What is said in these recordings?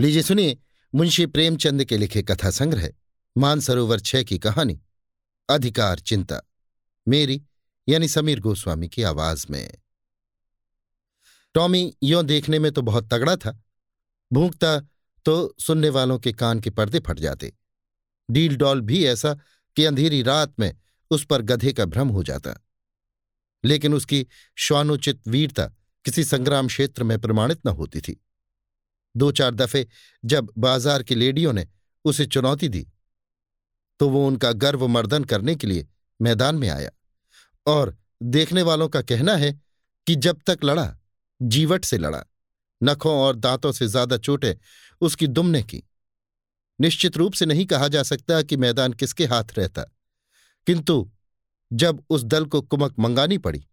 लीजिए सुनिए, मुंशी प्रेमचंद के लिखे कथा संग्रह, मानसरोवर छह की कहानी, अधिकार चिंता, मेरी, यानी समीर गोस्वामी की आवाज़ में। टॉमी, यों देखने में तो बहुत तगड़ा था। भूखता तो सुनने वालों के कान के पर्दे फट जाते। डील डॉल भी ऐसा कि अंधेरी रात में उस पर गधे का भ्रम हो जाता। लेकिन उसकी श्वानोचित वीरता किसी संग्राम क्षेत्र में प्रमाणित न होती थी। दो चार दफे जब बाज़ार की लेडियों ने उसे चुनौती दी तो वो उनका गर्व मर्दन करने के लिए मैदान में आया। और देखने वालों का कहना है कि जब तक लड़ा, जीवट से लड़ा, नखों और दांतों से ज़्यादा चोटें उसकी दुम ने की। निश्चित रूप से नहीं कहा जा सकता कि मैदान किसके हाथ रहता। किंतु जब उस दल को कुमक मंगानी पड़ी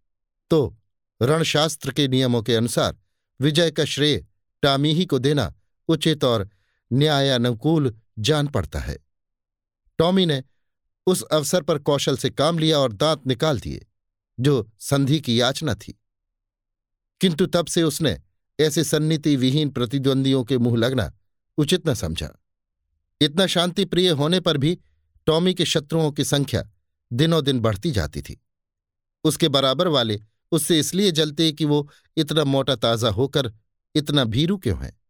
तो रणशास्त्र के नियमों के अनुसार विजय का श्रेय टामीही को देना उचित और न्यायानुकूल जान पड़ता है। टॉमी ने उस अवसर पर कौशल से काम लिया और दांत निकाल दिए, जो संधि की याचना थी। किंतु तब से उसने ऐसे सन्निति विहीन प्रतिद्वंदियों के मुँह लगना उचित न समझा। इतना शांति प्रिय होने पर भी टॉमी के शत्रुओं की संख्या दिनों दिन बढ़ती जाती थी। उसके बराबर वाले उससे इसलिए जलते कि वो इतना मोटा ताज़ा होकर इतना भीरू क्यों है?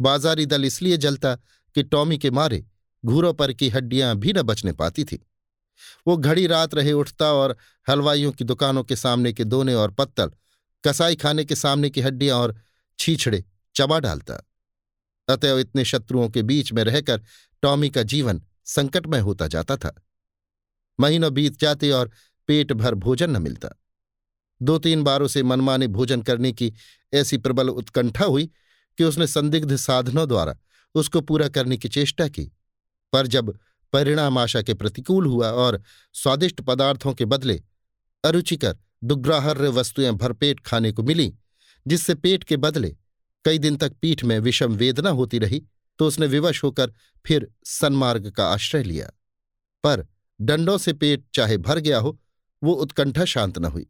बाजारी दल इसलिए जलता कि टॉमी के मारे घूरों पर की हड्डियाँ भी न बचने पाती थी। वो घड़ी रात रहे उठता और हलवाइयों की दुकानों के सामने के दोने और पत्तल, कसाई खाने के सामने की हड्डियाँ और छीछड़े चबा डालता। अतएव इतने शत्रुओं के बीच में रहकर टॉमी का जीवन संकटमय होता जाता था। महीनों बीत जाते और पेट भर भोजन न मिलता। दो तीन बार उसे मनमाने भोजन करने की ऐसी प्रबल उत्कंठा हुई कि उसने संदिग्ध साधनों द्वारा उसको पूरा करने की चेष्टा की। पर जब परिणाम आशा के प्रतिकूल हुआ और स्वादिष्ट पदार्थों के बदले अरुचिकर, दुग्राहर्य वस्तुएँ भरपेट खाने को मिली, जिससे पेट के बदले कई दिन तक पीठ में विषम वेदना होती रही तो उसने विवश होकर फिर सन्मार्ग का आश्रय लिया। पर डंडों से पेट चाहे भर गया हो, वो उत्कंठा शांत न हुई।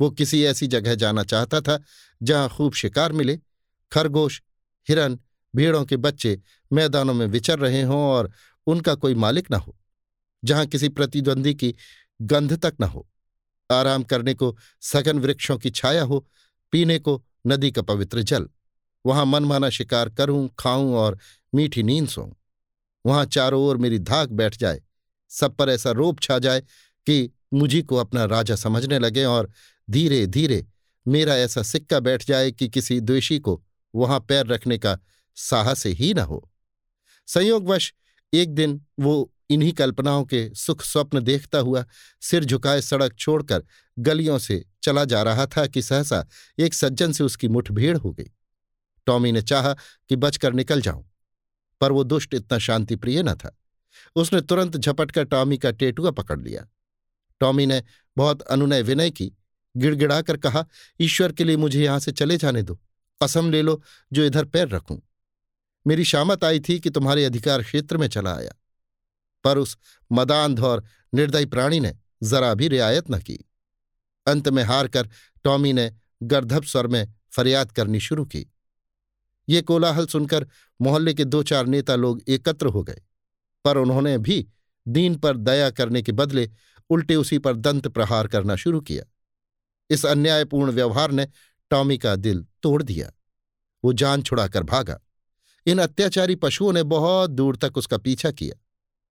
वो किसी ऐसी जगह जाना चाहता था, जहाँ खूब शिकार मिले। खरगोश, हिरन, भीड़ों के बच्चे मैदानों में विचर रहे हों और उनका कोई मालिक न हो, जहाँ किसी प्रतिद्वंदी की गंध तक न हो। आराम करने को सघन वृक्षों की छाया हो, पीने को नदी का पवित्र जल। वहाँ मनमाना शिकार करूँ, खाऊं और मीठी नींद सोऊं। वहाँ चारों ओर मेरी धाक बैठ जाए, सब पर ऐसा रोप छा जाए कि मुझी को अपना राजा समझने लगे और धीरे धीरे मेरा ऐसा सिक्का बैठ जाए कि किसी द्वेषी को वहाँ पैर रखने का साहस ही न हो। संयोगवश एक दिन वो इन्हीं कल्पनाओं के सुख स्वप्न देखता हुआ सिर झुकाए सड़क छोड़कर गलियों से चला जा रहा था कि सहसा एक सज्जन से उसकी मुठभेड़ हो गई। टॉमी ने चाहा कि बचकर निकल जाऊँ, पर वो दुष्ट इतना शांतिप्रिय न था। उसने तुरंत झपटकर टॉमी का टेटुआ पकड़ लिया। टॉमी ने बहुत अनुनय विनय की गिड़गिड़ाकर कहा, ईश्वर के लिए मुझे यहाँ से चले जाने दो। कसम ले लो, जो इधर पैर रखूँ। मेरी शामत आई थी कि तुम्हारे अधिकार क्षेत्र में चला आया। पर उस मदांध और निर्दयी प्राणी ने जरा भी रियायत न की। अंत में हार कर टॉमी ने गर्धप स्वर में फरियाद करनी शुरू की। ये कोलाहल सुनकर मोहल्ले के दो चार नेता लोग एकत्र हो गए। पर उन्होंने भी दीन पर दया करने के बदले उल्टे उसी पर दंत प्रहार करना शुरू किया। इस अन्यायपूर्ण व्यवहार ने टॉमी का दिल तोड़ दिया। वो जान छुड़ाकर भागा। इन अत्याचारी पशुओं ने बहुत दूर तक उसका पीछा किया।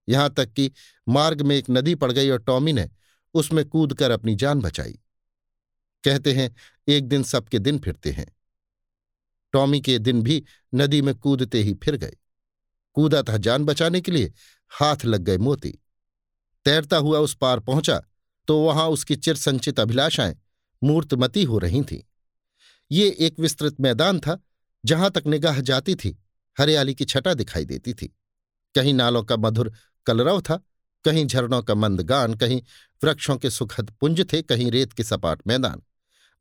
यहाँ तक कि मार्ग में एक नदी पड़ गई और टॉमी ने उसमें कूदकर अपनी जान बचाई। कहते हैं, एक दिन सबके दिन फिरते हैं। टॉमी के दिन भी नदी में कूदते ही फिर गए। कूदा था जान बचाने के लिए, हाथ लग गए मोती। तैरता हुआ उस पार पहुँचा तो वहाँ उसकी चिर संचित अभिलाषाएँ मूर्तमती हो रही थीं। ये एक विस्तृत मैदान था, जहाँ तक निगाह जाती थी, हरियाली की छटा दिखाई देती थी। कहीं नालों का मधुर कलरव था, कहीं झरनों का मंद गान कहीं वृक्षों के सुखद पुंज थे, कहीं रेत के सपाट मैदान।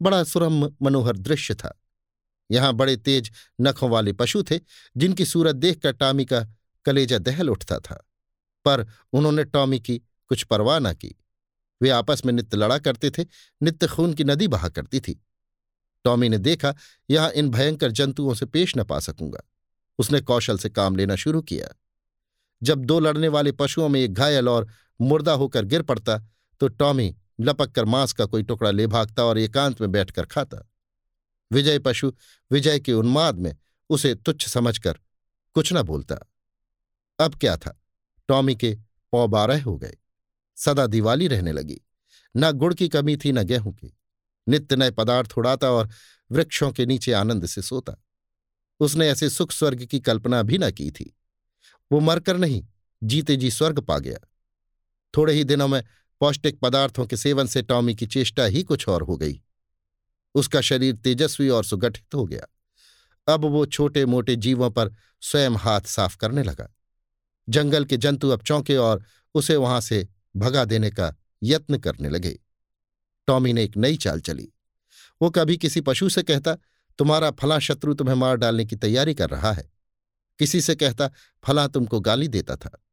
बड़ा सुरम मनोहर दृश्य था। यहाँ बड़े तेज नखों वाले पशु थे, जिनकी सूरत देखकर टॉमी का कलेजा दहल उठता था। पर उन्होंने टॉमी की कुछ परवाह न की। वे आपस में नित्य लड़ा करते थे, नित्य खून की नदी बहा करती थी। टॉमी ने देखा, यहाँ इन भयंकर जंतुओं से पेश न पा सकूँगा। उसने कौशल से काम लेना शुरू किया। जब दो लड़ने वाले पशुओं में एक घायल और मुर्दा होकर गिर पड़ता तो टॉमी लपक कर मांस का कोई टुकड़ा ले भागता और एकांत में बैठकर खाता। विजय पशु, विजय के उन्माद में उसे तुच्छ समझकर कुछ न बोलता। अब क्या था? टॉमी के पौ बारह हो गए। सदा दिवाली रहने लगी। न गुड़ की कमी थी, न गेहूँ की। नित्य नए पदार्थ उड़ाता और वृक्षों के नीचे आनंद से सोता। उसने ऐसे सुख स्वर्ग की कल्पना भी न की थी। वो मरकर नहीं, जीते जी स्वर्ग पा गया। थोड़े ही दिनों में पौष्टिक पदार्थों के सेवन से टॉमी की चेष्टा ही कुछ और हो गई। उसका शरीर तेजस्वी और सुगठित हो गया। अब वो छोटे मोटे जीवों पर स्वयं हाथ साफ़ करने लगा। जंगल के जंतु अब चौंके और उसे वहाँ से भगा देने का यत्न करने लगे। टॉमी ने एक नई चाल चली। वो कभी किसी पशु से कहता, तुम्हारा फला शत्रु तुम्हें मार डालने की तैयारी कर रहा है। किसी से कहता, फला तुमको गाली देता था।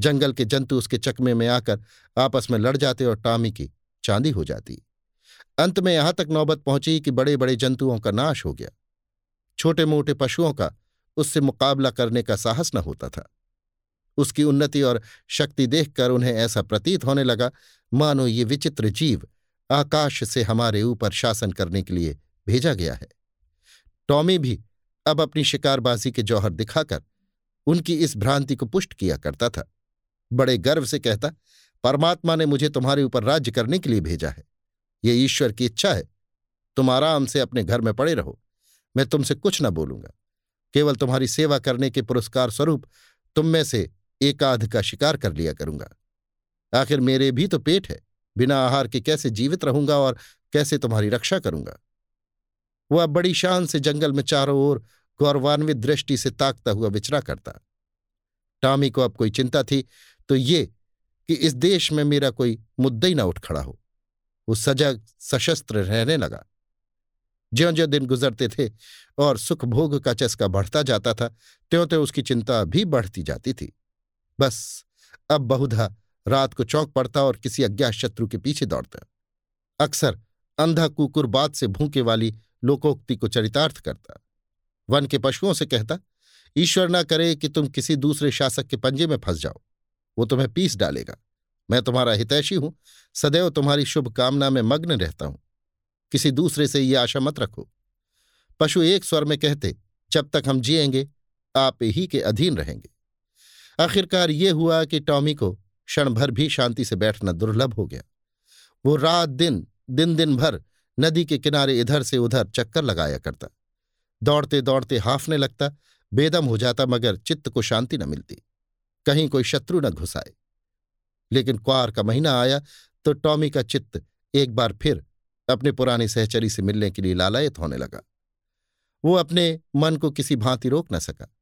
जंगल के जंतु उसके चकमे में आकर आपस में लड़ जाते और टॉमी की चांदी हो जाती। अंत में यहाँ तक नौबत पहुँची कि बड़े बड़े जंतुओं का नाश हो गया। छोटे मोटे पशुओं का उससे मुकाबला करने का साहस न होता था। उसकी उन्नति और शक्ति देखकर उन्हें ऐसा प्रतीत होने लगा, मानो ये विचित्र जीव आकाश से हमारे ऊपर शासन करने के लिए भेजा गया है। टॉमी भी अब अपनी शिकारबाजी के जौहर दिखाकर उनकी इस भ्रांति को पुष्ट किया करता था। बड़े गर्व से कहता, परमात्मा ने मुझे तुम्हारे ऊपर राज्य करने के लिए भेजा है। ये ईश्वर की इच्छा है। तुम आराम से अपने घर में पड़े रहो। मैं तुमसे कुछ न बोलूँगा। केवल तुम्हारी सेवा करने के पुरस्कार स्वरूप तुम में से एकाध का शिकार कर लिया करूँगा। आखिर मेरे भी तो पेट है, बिना आहार के कैसे जीवित रहूँगा और कैसे तुम्हारी रक्षा करूँगा? वह बड़ी शान से जंगल में चारों ओर गौरवान्वित दृष्टि से ताकता हुआ विचरा करता। टॉमी को अब कोई चिंता थी तो ये कि इस देश में मेरा कोई मुद्दा ही ना उठ खड़ा हो। वो सजग सशस्त्र रहने लगा। ज्यो ज्यो दिन गुजरते थे और सुख भोग का चस्का बढ़ता जाता था त्यों त्यों उसकी चिंता भी बढ़ती जाती थी। बस, अब बहुधा रात को चौंक पड़ता और किसी अज्ञात शत्रु के पीछे दौड़ता अक्सर अंधा कुकुर बात से भूखे वाली लोकोक्ति को चरितार्थ करता वन के पशुओं से कहता, ईश्वर ना करे कि तुम किसी दूसरे शासक के पंजे में फंस जाओ। वो तुम्हें पीस डालेगा। मैं तुम्हारा हितैषी हूँ। सदैव तुम्हारी शुभकामना में मग्न रहता हूँ। किसी दूसरे से ये आशा मत रखो पशु एक स्वर में कहते, जब तक हम जिएँगे, आप ही के अधीन रहेंगे। आखिरकार ये हुआ कि टॉमी को क्षण भर भी शांति से बैठना दुर्लभ हो गया। वो रात दिन दिन दिन भर नदी के किनारे इधर से उधर चक्कर लगाया करता। दौड़ते दौड़ते हाफने लगता, बेदम हो जाता मगर चित्त को शांति न मिलती। कहीं कोई शत्रु न घुसाए। लेकिन क्वार का महीना आया तो टॉमी का चित्त एक बार फिर अपने पुराने सहचरी से मिलने के लिए लालायत होने लगा। वो अपने मन को किसी भांति रोक न सका।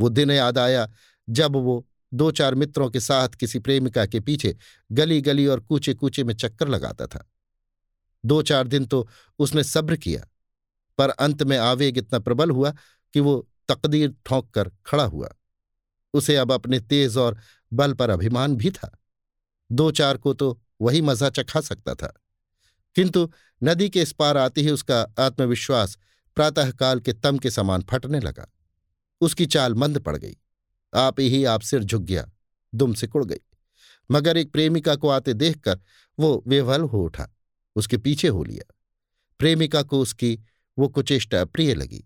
वो दिन याद आया जब वो दो चार मित्रों के साथ किसी प्रेमिका के पीछे गली गली और कूचे कूचे में चक्कर लगाता था। दो चार दिन तो उसने सब्र किया, पर अंत में आवेग इतना प्रबल हुआ कि वो तकदीर ठोंक कर खड़ा हुआ। उसे अब अपने तेज और बल पर अभिमान भी था। दो चार को तो वही मज़ा चखा सकता था। किंतु नदी के इस पार आते ही उसका आत्मविश्वास प्रातःकाल के तम के समान फटने लगा। उसकी चाल मंद पड़ गई। आप ही आप सिर झुक गया दुम सिकुड़ गई। मगर एक प्रेमिका को आते देखकर वो विवल हो उठा, उसके पीछे हो लिया। प्रेमिका को उसकी वो कुचेष्टा प्रिय लगी।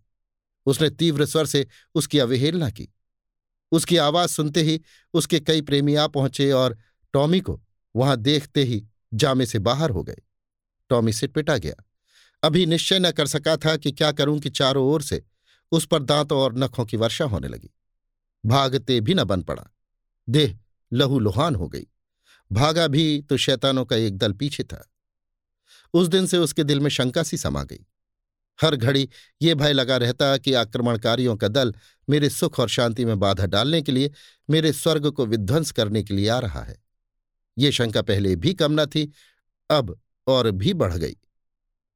उसने तीव्र स्वर से उसकी अवहेलना की। उसकी आवाज़ सुनते ही उसके कई प्रेमी आ पहुँचे और टॉमी को वहाँ देखते ही जामे से बाहर हो गए। टॉमी से पिटा गया। अभी निश्चय न कर सका था कि क्या करूँ कि चारों ओर से उस पर दांतों और नखों की वर्षा होने लगी। भागते भी न बन पड़ा। देह लहू लुहान हो गई। भागा भी तो शैतानों का एक दल पीछे था। उस दिन से उसके दिल में शंका सी समा गई। हर घड़ी ये भय लगा रहता कि आक्रमणकारियों का दल मेरे सुख और शांति में बाधा डालने के लिए, मेरे स्वर्ग को विध्वंस करने के लिए आ रहा है। ये शंका पहले भी कम न थी, अब और भी बढ़ गई।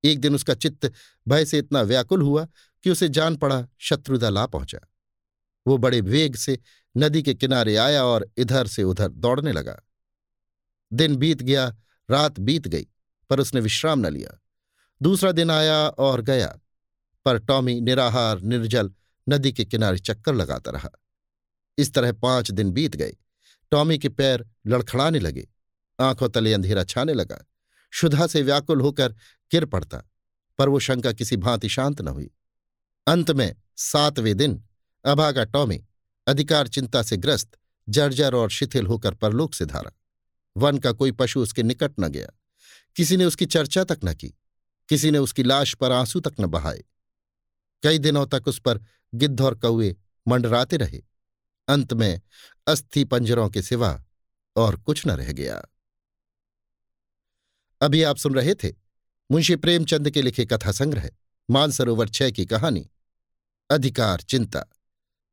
एक दिन उसका चित्त भय से इतना व्याकुल हुआ कि उसे जान पड़ा शत्रुदा ला पहुँचा। वो बड़े वेग से नदी के किनारे आया और इधर से उधर दौड़ने लगा। दिन बीत गया, रात बीत गई, पर उसने विश्राम न लिया। दूसरा दिन आया और गया, पर टॉमी निराहार, निर्जल नदी के किनारे चक्कर लगाता रहा। इस तरह पाँच दिन बीत गए। टॉमी के पैर लड़खड़ाने लगे, आँखों तले अंधेरा छाने लगा। शुद्धा से व्याकुल होकर गिर पड़ता, पर वो शंका किसी भांति शांत न हुई। अंत में सातवें दिन अभागा टॉमी, अधिकार चिंता से ग्रस्त, जर्जर और शिथिल होकर परलोक से धारा। वन का कोई पशु उसके निकट न गया। किसी ने उसकी चर्चा तक न की। किसी ने उसकी लाश पर आँसू तक न बहाए। कई दिनों तक उस पर गिद्ध और कौए मंडराते रहे। अंत में अस्थि पंजरों के सिवा और कुछ न रह गया। अभी आप सुन रहे थे मुंशी प्रेमचंद के लिखे कथा संग्रह, मानसरोवर छह की कहानी, अधिकार चिंता।